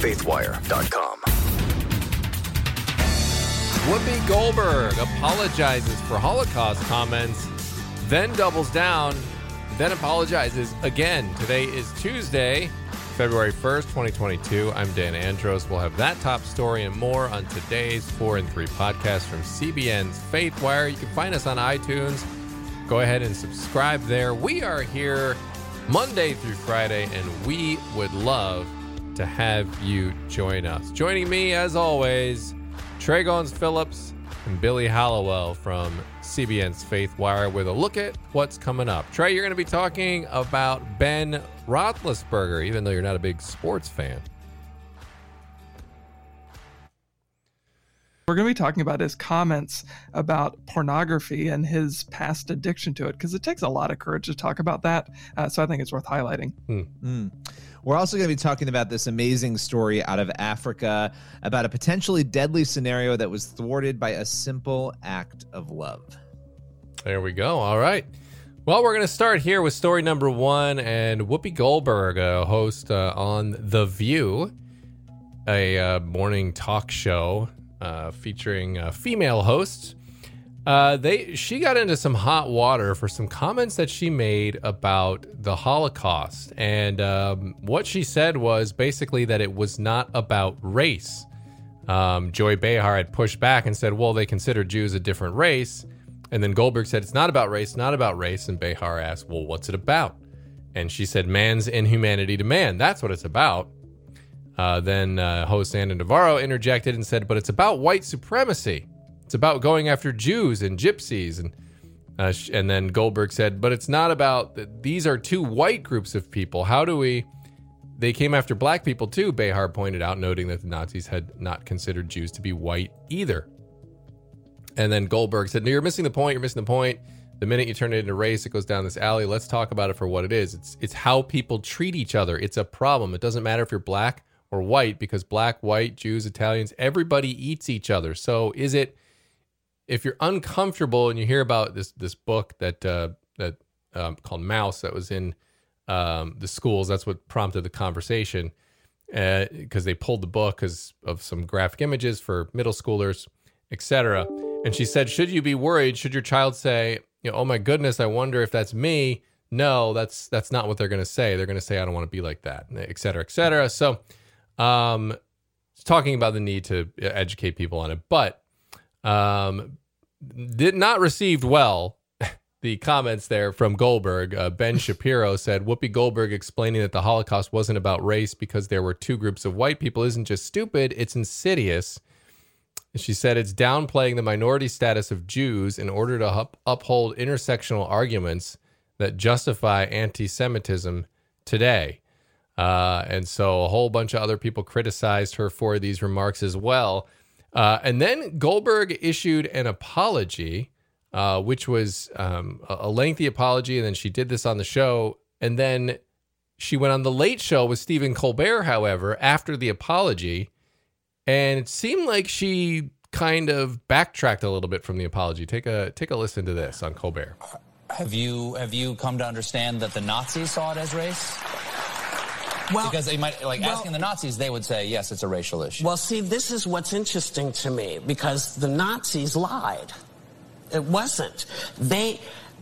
faithwire.com. Whoopi Goldberg apologizes for Holocaust comments, then doubles down, then apologizes again. Today is Tuesday, February 1st, 2022. I'm Dan Andros. We'll have that top story and more on today's 4 and 3 podcast from CBN's Faithwire. You can find us on iTunes. Go ahead and subscribe there. We are here Monday through Friday, and we would love to have you join us. Joining me, as always, Tré Goins-Phillips and Billy Hallowell from CBN's Faithwire with a look at what's coming up. Trey, you're going to be talking about Ben Roethlisberger, even though you're not a big sports fan. We're going to be talking about his comments about pornography and his past addiction to it because it takes a lot of courage to talk about that. Uh, so I think it's worth highlighting. Mm. We're also going to be talking about this amazing story out of Africa about a potentially deadly scenario that was thwarted by a simple act of love. There we go. All right. Well, we're going to start here with story number one. And Whoopi Goldberg, a host uh, on The View, a uh, morning talk show uh, featuring uh, female hosts. Uh, they she got into some hot water for some comments that she made about the Holocaust, and um, what she said was basically that it was not about race. Um, Joy Behar had pushed back and said, "Well, they consider Jews a different race," and then Goldberg said, "It's not about race, not about race." And Behar asked, "Well, what's it about?" And she said, "Man's inhumanity to man. That's what it's about." Uh, then uh, host Ana Navarro interjected and said, "But it's about white supremacy." It's about going after Jews and gypsies, and uh, and then Goldberg said, but it's not about that. These are two white groups of people. How do we? They came after black people too. Behar pointed out, noting that the Nazis had not considered Jews to be white either. And then Goldberg said, "No, you're missing the point. You're missing the point. The minute you turn it into race, it goes down this alley. Let's talk about it for what it is. It's it's how people treat each other. It's a problem. It doesn't matter if you're black or white because black, white, Jews, Italians, everybody eats each other. So is it?" If you're uncomfortable and you hear about this this book that uh, that um, called Mouse that was in um, the schools, that's what prompted the conversation because uh, they pulled the book because of some graphic images for middle schoolers, etc. And she said, "Should you be worried? Should your child say, you know, oh my goodness, I wonder if that's me?" No, that's that's not what they're going to say. They're going to say, "I don't want to be like that," etc., cetera, et cetera. So, um, talking about the need to educate people on it, but um, did not received well the comments there from Goldberg. Uh, ben Shapiro said Whoopi Goldberg explaining that the Holocaust wasn't about race because there were two groups of white people isn't just stupid, it's insidious. She said it's downplaying the minority status of Jews in order to up- uphold intersectional arguments that justify anti Semitism today. Uh, and so a whole bunch of other people criticized her for these remarks as well. Uh, and then Goldberg issued an apology, uh, which was um, a lengthy apology. And then she did this on the show. And then she went on the late show with Stephen Colbert, however, after the apology. And it seemed like she kind of backtracked a little bit from the apology. Take a take a listen to this on Colbert. Have you have you come to understand that the Nazis saw it as race? Well, because they might like well, asking the Nazis, they would say yes, it's a racial issue. Well, see, this is what's interesting to me because the Nazis lied. It wasn't. They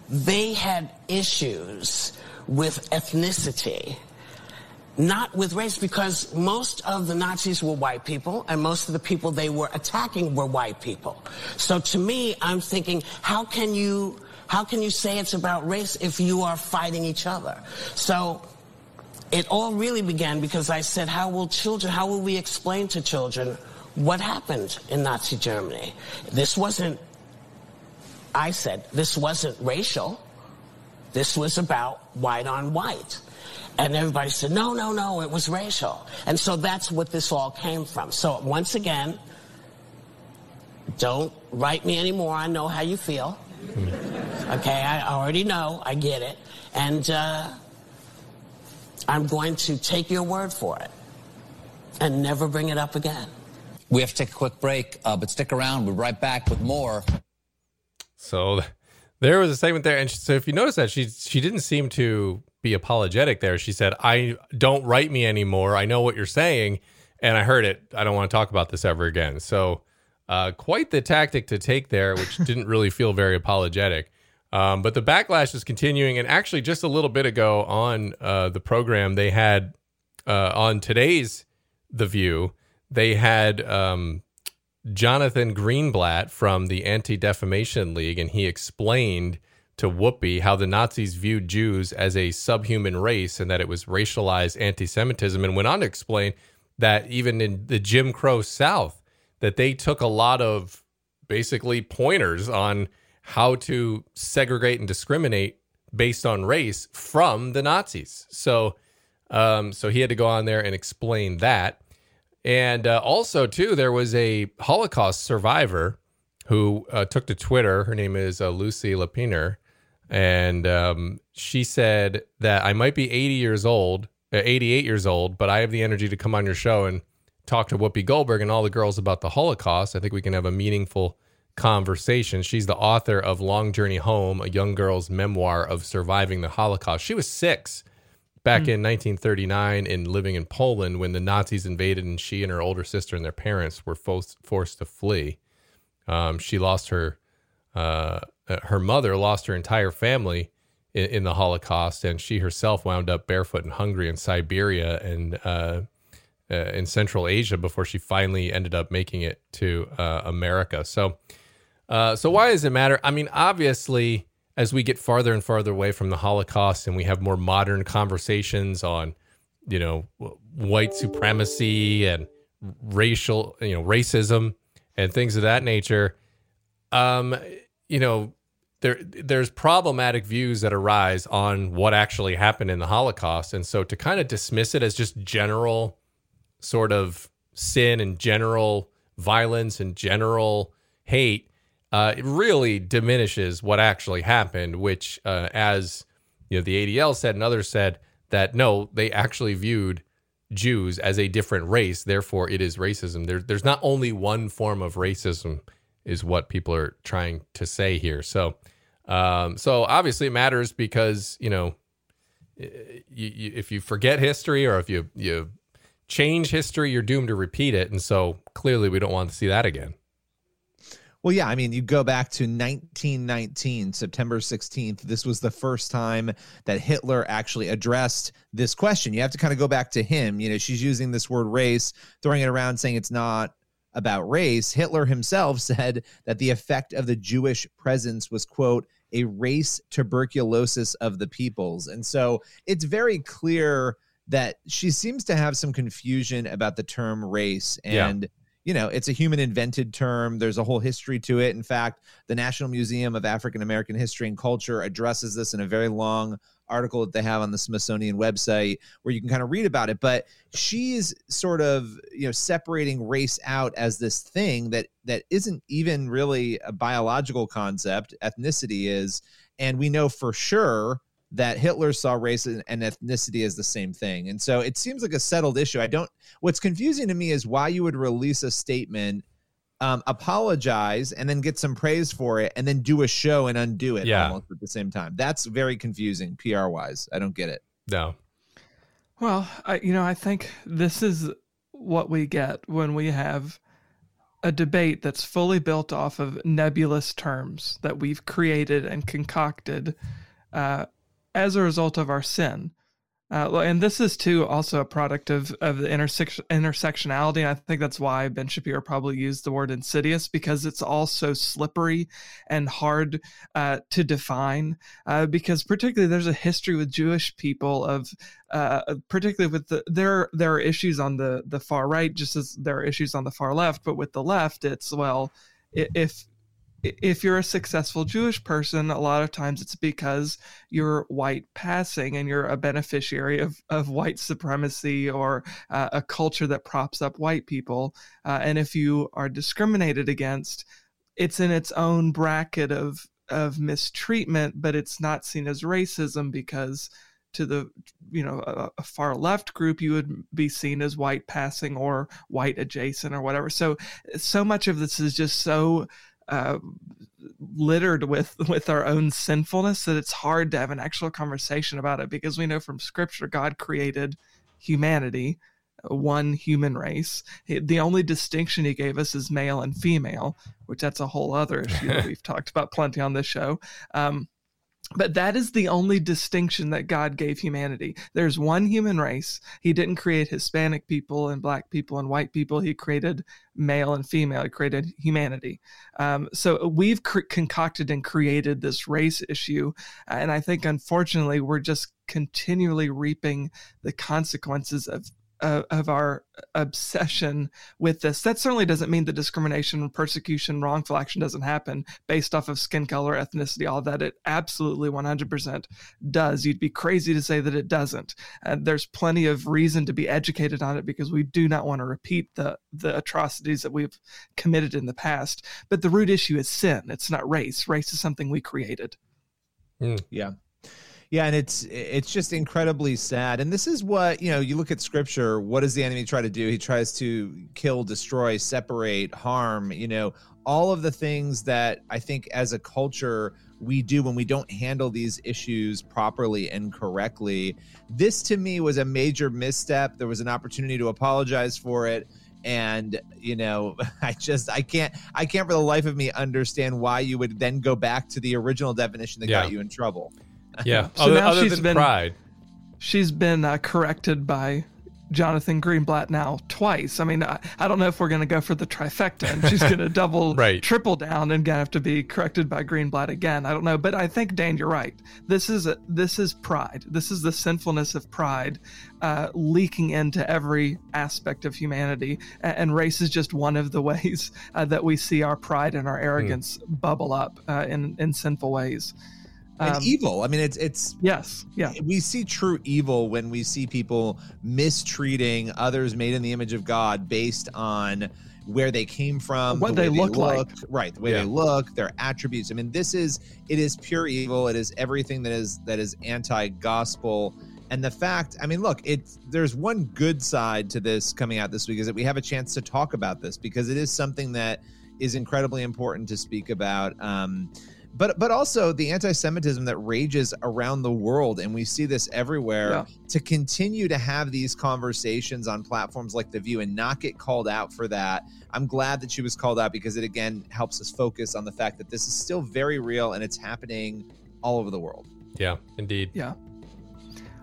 they had issues with ethnicity, not with race, because most of the Nazis were white people, and most of the people they were attacking were white people. So to me, I'm thinking, how can you how can you say it's about race if you are fighting each other? So it all really began because I said, how will children, how will we explain to children what happened in Nazi Germany? This wasn't, I said, this wasn't racial. This was about white on white. And everybody said, no, no, no, it was racial. And so that's what this all came from. So once again, don't write me anymore. I know how you feel. Okay, I already know. I get it. And, uh, I'm going to take your word for it and never bring it up again. We have to take a quick break, uh, but stick around. We'll be right back with more. So there was a segment there, and so if you notice that she she didn't seem to be apologetic there. She said, "I don't write me anymore. I know what you're saying." and I heard it. I don't want to talk about this ever again. So, uh, quite the tactic to take there, which didn't really feel very apologetic. Um, but the backlash is continuing. And actually, just a little bit ago on uh, the program, they had uh, on today's The View, they had um, Jonathan Greenblatt from the Anti Defamation League, and he explained to Whoopi how the Nazis viewed Jews as a subhuman race and that it was racialized anti Semitism, and went on to explain that even in the Jim Crow South, that they took a lot of basically pointers on how to segregate and discriminate based on race from the Nazis. So, um, so he had to go on there and explain that. And uh, also, too, there was a Holocaust survivor who uh, took to Twitter. Her name is uh, Lucy Lipiner. And um, she said that I might be 80 years old, uh, 88 years old, but I have the energy to come on your show and talk to Whoopi Goldberg and all the girls about the Holocaust. I think we can have a meaningful conversation. She's the author of Long Journey Home, a young girl's memoir of surviving the Holocaust. She was six back mm. in 1939 and living in Poland when the Nazis invaded, and she and her older sister and their parents were forced forced to flee. Um, she lost her uh, uh, her mother lost her entire family in, in, the Holocaust, and she herself wound up barefoot and hungry in Siberia and uh, uh, in Central Asia before she finally ended up making it to uh, America. So, uh, so why does it matter? I mean, obviously as we get farther and farther away from the Holocaust and we have more modern conversations on, you know, white supremacy and racial, you know, racism and things of that nature, um, you know, there there's problematic views that arise on what actually happened in the Holocaust, and so to kind of dismiss it as just general sort of sin and general violence and general hate uh, it really diminishes what actually happened, which, uh, as you know, the ADL said and others said that no, they actually viewed Jews as a different race. Therefore, it is racism. There, there's not only one form of racism, is what people are trying to say here. So, um, so obviously it matters because you know, you, you, if you forget history or if you you change history, you're doomed to repeat it. And so clearly, we don't want to see that again. Well, yeah, I mean, you go back to 1919, September 16th. This was the first time that Hitler actually addressed this question. You have to kind of go back to him. You know, she's using this word race, throwing it around, saying it's not about race. Hitler himself said that the effect of the Jewish presence was, quote, a race tuberculosis of the peoples. And so it's very clear that she seems to have some confusion about the term race. And yeah you know, it's a human invented term. There's a whole history to it. In fact, the National Museum of African American History and Culture addresses this in a very long article that they have on the Smithsonian website where you can kind of read about it. But she's sort of, you know, separating race out as this thing that that isn't even really a biological concept. Ethnicity is. And we know for sure that Hitler saw race and ethnicity as the same thing. And so it seems like a settled issue. I don't, what's confusing to me is why you would release a statement, um, apologize, and then get some praise for it, and then do a show and undo it yeah. almost at the same time. That's very confusing PR wise. I don't get it. No. Well, I, you know, I think this is what we get when we have a debate that's fully built off of nebulous terms that we've created and concocted uh, as a result of our sin. Uh, and this is too also a product of of the intersection intersectionality. I think that's why Ben Shapiro probably used the word insidious because it's all so slippery and hard uh, to define. Uh, because particularly there's a history with Jewish people of uh, particularly with the there there are issues on the the far right just as there are issues on the far left. But with the left, it's well if if you're a successful Jewish person, a lot of times it's because you're white passing and you're a beneficiary of, of white supremacy or uh, a culture that props up white people. Uh, and if you are discriminated against, it's in its own bracket of of mistreatment, but it's not seen as racism because to the you know a, a, far left group you would be seen as white passing or white adjacent or whatever so so much of this is just so uh, littered with with our own sinfulness that it's hard to have an actual conversation about it because we know from scripture God created humanity one human race. The only distinction he gave us is male and female, which that's a whole other issue that we've talked about plenty on this show. Um, but that is the only distinction that God gave humanity. There's one human race. He didn't create Hispanic people and black people and white people. He created male and female. He created humanity. Um, so we've cr- concocted and created this race issue. And I think, unfortunately, we're just continually reaping the consequences of of, of our obsession with this. That certainly doesn't mean that discrimination, persecution, wrongful action doesn't happen based off of skin color, ethnicity, all that. It absolutely 100% does. You'd be crazy to say that it doesn't. And there's plenty of reason to be educated on it because we do not want to repeat the the atrocities that we've committed in the past. But the root issue is sin. It's not race. Race is something we created. Mm. Yeah. Yeah, and it's it's just incredibly sad. And this is what, you know, you look at scripture, what does the enemy try to do? He tries to kill, destroy, separate, harm, you know, all of the things that I think as a culture we do when we don't handle these issues properly and correctly. This to me was a major misstep. There was an opportunity to apologize for it and you know i just i can't i can't for the life of me understand why you would then go back to the original definition that yeah. got you in trouble yeah. so other, now other she's been, pride. She's been uh, corrected by Jonathan Greenblatt now twice. I mean, I, I don't know if we're going to go for the trifecta and she's going to double, right. triple down and going to have to be corrected by Greenblatt again. I don't know, but I think Dan, you're right. This is a, this is pride. This is the sinfulness of pride uh, leaking into every aspect of humanity, and, and, race is just one of the ways uh, that we see our pride and our arrogance mm. bubble up uh, in in sinful ways and um, evil. I mean, it's it's yes, yeah. We see true evil when we see people mistreating others made in the image of God based on where they came from, what the they, look, look, like, right? The way yeah. they look, their attributes. I mean, this is it is pure evil. It is everything that is that is anti-gospel. And the fact, I mean, look, it's there's one good side to this coming out this week is that we have a chance to talk about this because it is something that is incredibly important to speak about. Um, but but also the anti-Semitism that rages around the world, and we see this everywhere. Yeah. To continue to have these conversations on platforms like The View and not get called out for that, I'm glad that she was called out because it again helps us focus on the fact that this is still very real and it's happening all over the world. Yeah, indeed. Yeah.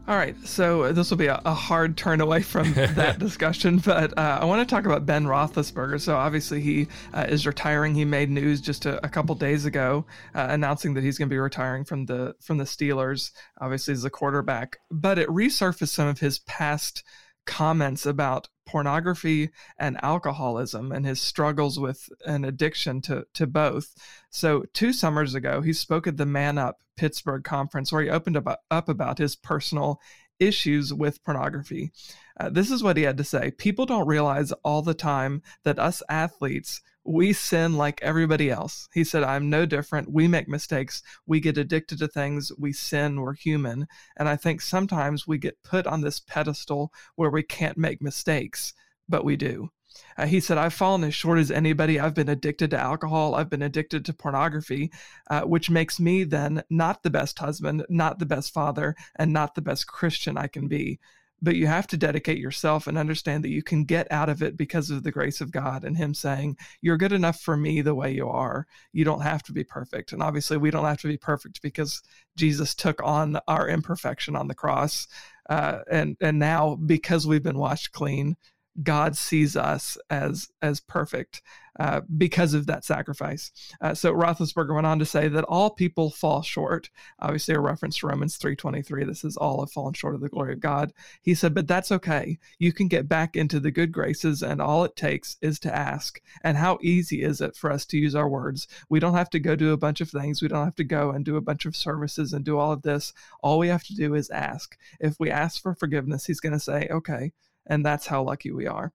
All right, so this will be a, a hard turn away from that discussion, but uh, I want to talk about Ben Roethlisberger. So obviously he uh, is retiring. He made news just a, a couple days ago, uh, announcing that he's going to be retiring from the from the Steelers. Obviously, as a quarterback, but it resurfaced some of his past comments about pornography and alcoholism and his struggles with an addiction to, to both. So, two summers ago, he spoke at the Man Up Pittsburgh conference where he opened up, up about his personal issues with pornography. Uh, this is what he had to say People don't realize all the time that us athletes we sin like everybody else. He said, I'm no different. We make mistakes. We get addicted to things. We sin. We're human. And I think sometimes we get put on this pedestal where we can't make mistakes, but we do. Uh, he said, I've fallen as short as anybody. I've been addicted to alcohol. I've been addicted to pornography, uh, which makes me then not the best husband, not the best father, and not the best Christian I can be but you have to dedicate yourself and understand that you can get out of it because of the grace of God and Him saying, You're good enough for me the way you are. You don't have to be perfect. And obviously, we don't have to be perfect because Jesus took on our imperfection on the cross. Uh, and and now because we've been washed clean, God sees us as as perfect uh, because of that sacrifice. Uh, so Roethlisberger went on to say that all people fall short. Obviously, a reference to Romans three twenty three. This is all have fallen short of the glory of God. He said, but that's okay. You can get back into the good graces, and all it takes is to ask. And how easy is it for us to use our words? We don't have to go do a bunch of things. We don't have to go and do a bunch of services and do all of this. All we have to do is ask. If we ask for forgiveness, He's going to say, okay and that's how lucky we are.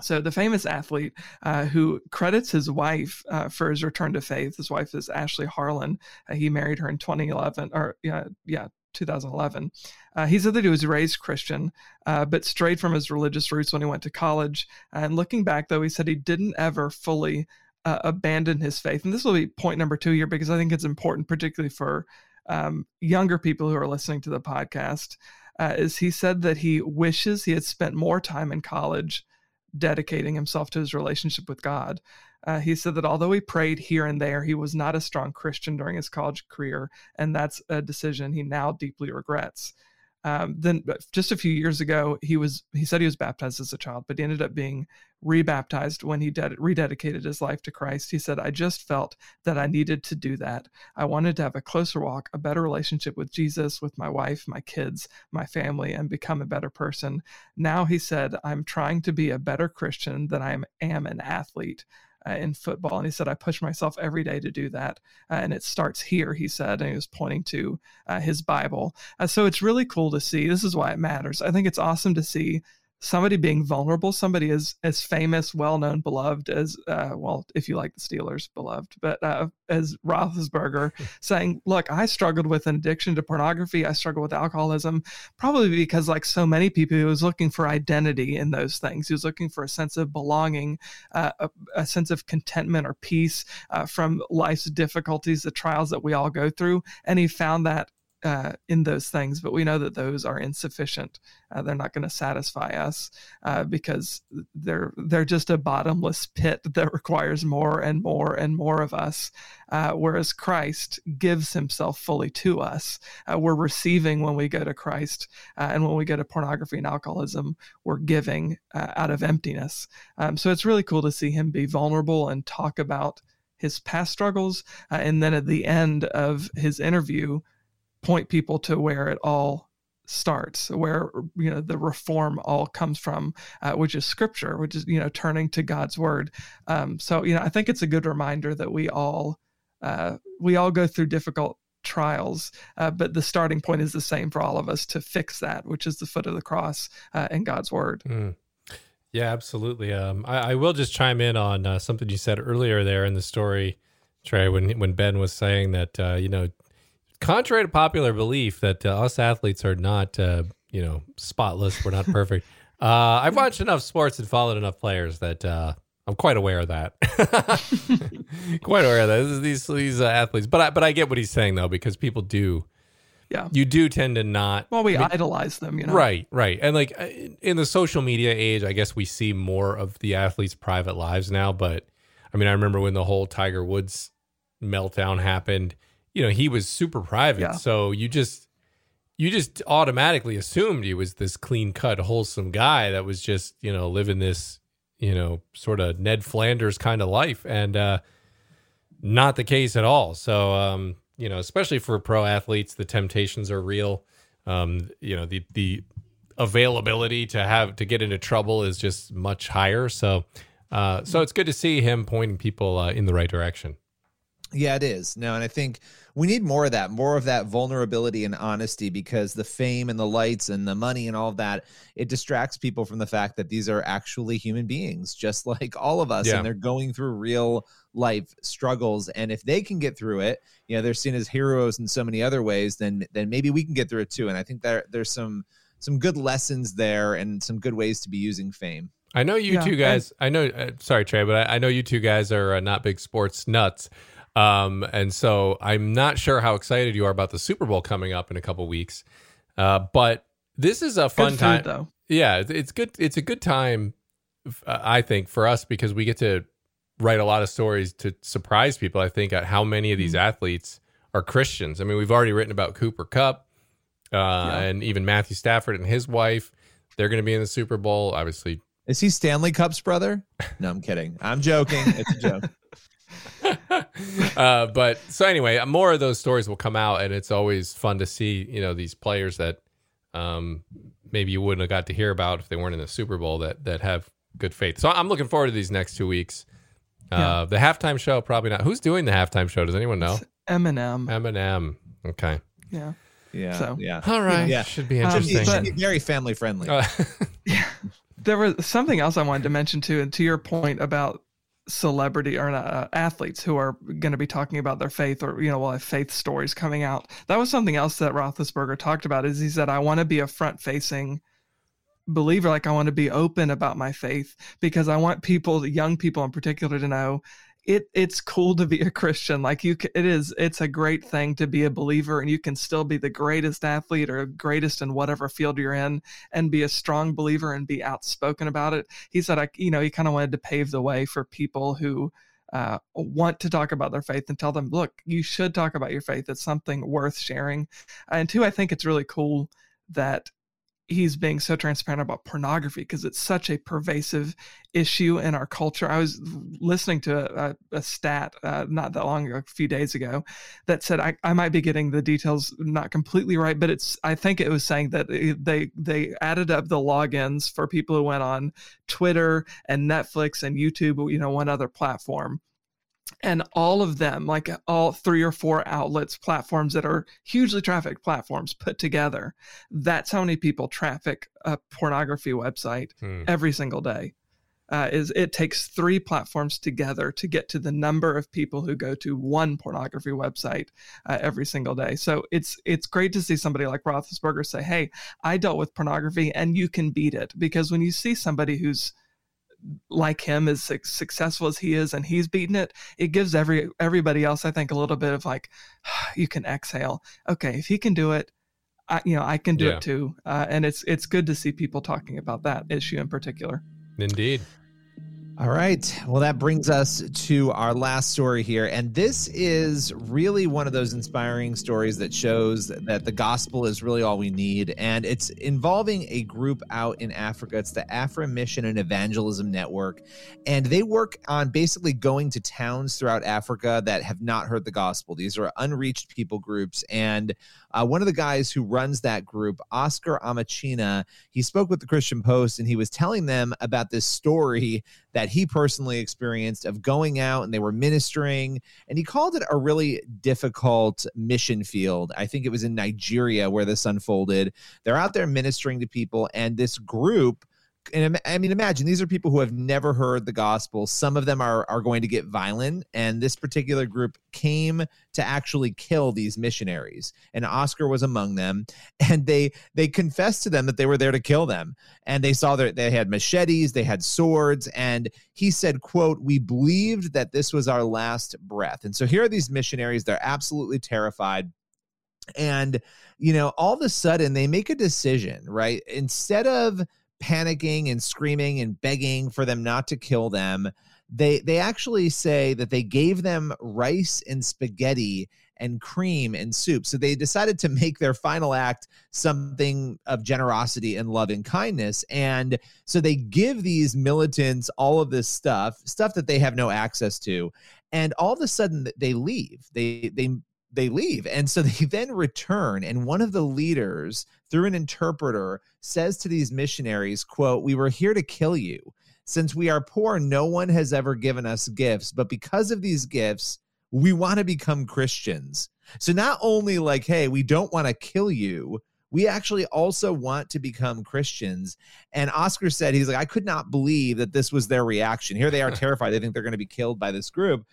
So, the famous athlete uh, who credits his wife uh, for his return to faith, his wife is Ashley Harlan. Uh, he married her in 2011, or yeah, yeah, 2011. Uh, he said that he was raised Christian, uh, but strayed from his religious roots when he went to college. And looking back, though, he said he didn't ever fully uh, abandon his faith. And this will be point number two here because I think it's important, particularly for um, younger people who are listening to the podcast. Uh, is he said that he wishes he had spent more time in college dedicating himself to his relationship with God. Uh, he said that although he prayed here and there, he was not a strong Christian during his college career, and that's a decision he now deeply regrets. Um, then just a few years ago, he was he said he was baptized as a child, but he ended up being rebaptized when he ded- rededicated his life to Christ. He said, "I just felt that I needed to do that. I wanted to have a closer walk, a better relationship with Jesus, with my wife, my kids, my family, and become a better person." Now he said, "I'm trying to be a better Christian than I am, am an athlete." Uh, in football. And he said, I push myself every day to do that. Uh, and it starts here, he said, and he was pointing to uh, his Bible. Uh, so it's really cool to see. This is why it matters. I think it's awesome to see somebody being vulnerable, somebody as as famous, well known, beloved as uh, well, if you like the Steelers, beloved, but uh, as Roethlisberger saying, "Look, I struggled with an addiction to pornography. I struggled with alcoholism, probably because, like so many people, he was looking for identity in those things. He was looking for a sense of belonging, uh, a, a, sense of contentment or peace uh, from life's difficulties, the trials that we all go through, and he found that uh, in those things, but we know that those are insufficient. Uh, they're not going to satisfy us uh, because they're they're just a bottomless pit that requires more and more and more of us. Uh, whereas Christ gives Himself fully to us. Uh, we're receiving when we go to Christ, uh, and when we go to pornography and alcoholism, we're giving out of emptiness. Um, so it's really cool to see Him be vulnerable and talk about his past struggles, and then at the end of his interview point people to where it all starts where you know the reform all comes from uh, which is scripture which is you know turning to god's word. Um, so you know i think it's a good reminder that we all uh, we all go through difficult trials uh, but the starting point is the same for all of us to fix that which is the foot of the cross uh, and god's word. Mm. yeah absolutely. Um, I, I, will just chime in on uh, something you said earlier there in the story Tré when when ben was saying that uh, you know contrary to popular belief that uh, us athletes are not, uh, you know, spotless, we're not perfect. uh, I've watched enough sports and followed enough players that uh, I'm quite aware of that. quite aware of that. These these uh, athletes, but I, but I get what he's saying though because people do. Yeah. You do tend to not. Well, we I mean, idolize them, you know. Right, right. And like uh, in the social media age, I guess we see more of the athletes' private lives now. But I mean, I remember when the whole Tiger Woods meltdown happened you know, he was super private. Yeah. So you just you just automatically assumed he was this clean cut, wholesome guy that was just, you know, living this, you know, sort of Ned Flanders kind of life. And uh not the case at all. So um, you know, especially for pro athletes, the temptations are real. Um, you know, the the availability to have to get into trouble is just much higher. So uh, so it's good to see him pointing people uh, in the right direction. Yeah, it is. No, and I think we need more of that, more of that vulnerability and honesty because the fame and the lights and the money and all of that, it distracts people from the fact that these are actually human beings, just like all of us, yeah. and they're going through real life struggles. And if they can get through it, you know, they're seen as heroes in so many other ways, then then maybe we can get through it too. And I think there there's some some good lessons there and some good ways to be using fame. I know you yeah, two guys. I know. Uh, sorry, Tré, but I, I, know you two guys are uh, not big sports nuts. Um, and so I'm not sure how excited you are about the Super Bowl coming up in a couple weeks. Uh, but this is a fun food, time. Though. Yeah, it's good. It's a good time, uh, I think, for us because we get to write a lot of stories to surprise people. I think at how many of these mm-hmm. athletes are Christians. I mean, we've already written about Cooper Kupp uh, yeah. and even Matthew Stafford and his wife. They're going to be in the Super Bowl. Obviously, is he Stanley Cup's brother? No, I'm kidding. I'm joking. It's a joke. uh, but so anyway, more of those stories will come out, and it's always fun to see you know these players that um, maybe you wouldn't have got to hear about if they weren't in the Super Bowl that that have good faith. So I'm looking forward to these next two weeks. Uh, yeah. The halftime show probably not. Who's doing the halftime show? Does anyone know? It's Eminem. Eminem. Okay. Yeah. Yeah. So, yeah. All right. Yeah. Should be interesting. Um, should be very family friendly. Uh, yeah. There was something else I wanted to mention too, and to your point about celebrity or uh, athletes who are going to be talking about their faith or you know will have faith stories coming out. That was something else that Roethlisberger talked about. Is he said I want to be a front facing believer, like I want to be open about my faith because I want people, young people in particular, to know it it's cool to be a Christian. Like you, it is. It's a great thing to be a believer, and you can still be the greatest athlete or greatest in whatever field you're in, and be a strong believer and be outspoken about it. He said, I, you know, he kind of wanted to pave the way for people who uh, want to talk about their faith and tell them, look, you should talk about your faith. It's something worth sharing. And two, I think it's really cool that he's being so transparent about pornography because it's such a pervasive issue in our culture. I was listening to a, a stat uh, not that long ago, a few days ago, that said I, I might be getting the details not completely right, but it's I think it was saying that they they added up the logins for people who went on Twitter and Netflix and YouTube, you know, one other platform and all of them like all three or four outlets platforms that are hugely trafficked platforms put together that's how many people traffic a pornography website hmm. every single day uh, is it takes three platforms together to get to the number of people who go to one pornography website uh, every single day. So it's it's great to see somebody like Roethlisberger say, "Hey, I dealt with pornography, and you can beat it." Because when you see somebody who's like him as successful as he is and he's beaten it it gives every everybody else i think a little bit of like you can exhale. Okay if he can do it I, you know i can do yeah. it too. Uh, and it's it's good to see people talking about that issue in particular. Indeed all right. Well, that brings us to our last story here. And this is really one of those inspiring stories that shows that the gospel is really all we need. And it's involving a group out in Africa. It's the Afro Mission and Evangelism Network. And they work on basically going to towns throughout Africa that have not heard the gospel. These are unreached people groups. And uh, one of the guys who runs that group, Oscar Amaechina, he spoke with the Christian Post and he was telling them about this story that he personally experienced of going out and they were ministering. And he called it a really difficult mission field. I think it was in Nigeria where this unfolded. They're out there ministering to people, and this group and I mean, imagine these are people who have never heard the gospel. Some of them are are going to get violent, and this particular group came to actually kill these missionaries. And Oscar was among them, and they they confessed to them that they were there to kill them. And they saw that they had machetes, they had swords, and he said, "quote We believed that this was our last breath." And so here are these missionaries; they're absolutely terrified. And you know, all of a sudden, they make a decision, right? Instead of panicking and screaming and begging for them not to kill them. They they actually say that they gave them rice and spaghetti and cream and soup. So they decided to make their final act something of generosity and love and kindness. And so they give these militants all of this stuff, stuff that they have no access to. And all of a sudden they leave. They they they leave. And so they then return. And one of the leaders, through an interpreter, says to these missionaries, quote, We were here to kill you. Since we are poor, no one has ever given us gifts. But because of these gifts, we want to become Christians. So not only like, hey, we don't want to kill you, we actually also want to become Christians. And Oscar said, he's like, I could not believe that this was their reaction. Here they are terrified. They think they're going to be killed by this group.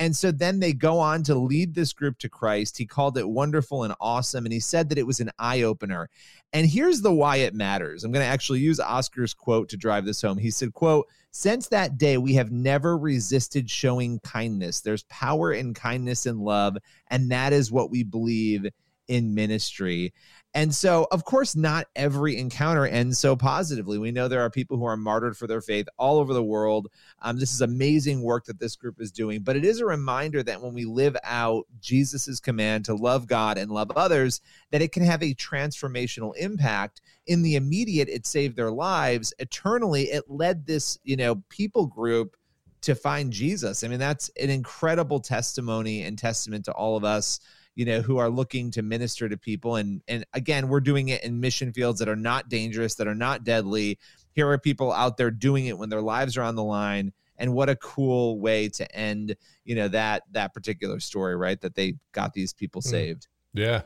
And so then they go on to lead this group to Christ. He called it wonderful and awesome. And he said that it was an eye opener. And here's the why it matters. I'm going to actually use Oscar's quote to drive this home. He said, quote, since that day, we have never resisted showing kindness. There's power in kindness and love. And that is what we believe in ministry. And so, of course, not every encounter ends so positively. We know there are people who are martyred for their faith all over the world. Um, this is amazing work that this group is doing, but it is a reminder that when we live out Jesus's command to love God and love others, that it can have a transformational impact. In the immediate, it saved their lives. Eternally, it led this, you know, people group to find Jesus. I mean, that's an incredible testimony and testament to all of us you know who are looking to minister to people. And and again we're doing it in mission fields that are not dangerous that are not deadly. Here are people out there doing it when their lives are on the line. And what a cool way to end you know that that particular story right? That they got these people hmm. saved. Yeah.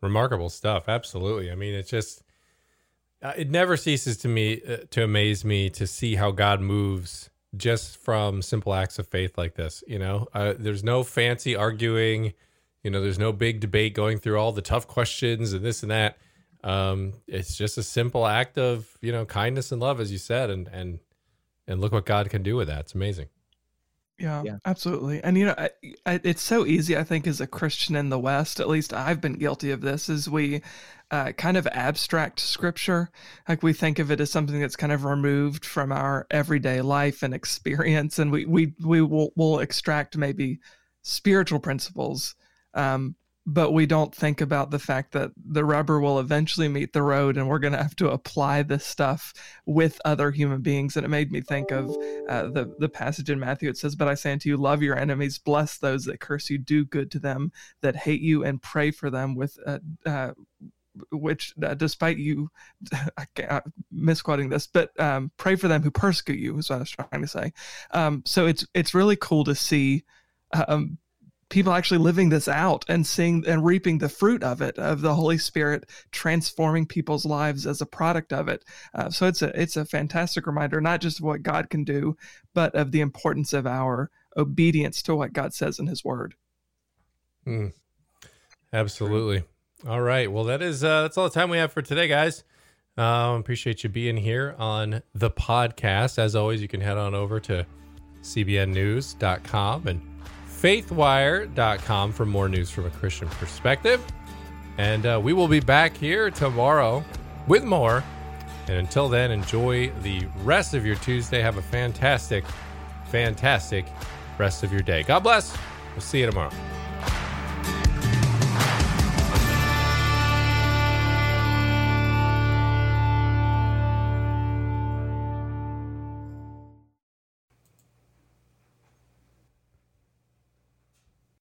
Remarkable stuff. Absolutely. I mean it's just uh, it never ceases to me uh, to amaze me to see how god moves just from simple acts of faith like this you know? Uh, there's no fancy arguing you know, there's no big debate going through all the tough questions and this and that. Um, it's just a simple act of you know kindness and love, as you said, and and and look what God can do with that. It's amazing. Yeah, Yeah. absolutely. And you know, I, I, it's so easy. I think as a Christian in the West, at least I've been guilty of this. Is we uh, kind of abstract scripture, like we think of it as something that's kind of removed from our everyday life and experience, and we we we will will extract maybe spiritual principles. Um, but we don't think about the fact that the rubber will eventually meet the road and we're going to have to apply this stuff with other human beings. And it made me think of uh, the the passage in Matthew. It says but I say unto you love your enemies bless those that curse you do good to them that hate you and pray for them with uh, uh, which uh, despite you I can't, misquoting this but um, pray for them who persecute you is what I was trying to say. Um, so it's it's really cool to see um, people actually living this out and seeing and reaping the fruit of it of the holy spirit transforming people's lives as a product of it uh, so it's a it's a fantastic reminder not just of what god can do but of the importance of our obedience to what god says in his word Mm. Absolutely. All right. Well, that is uh, that's all the time we have for today, guys. Um, appreciate you being here on the podcast. As always, you can head on over to cbnnews.com and faithwire.com for more news from a Christian perspective. And uh, we will be back here tomorrow with more. And until then, enjoy the rest of your Tuesday. Have a fantastic, fantastic rest of your day. God bless. We'll see you tomorrow.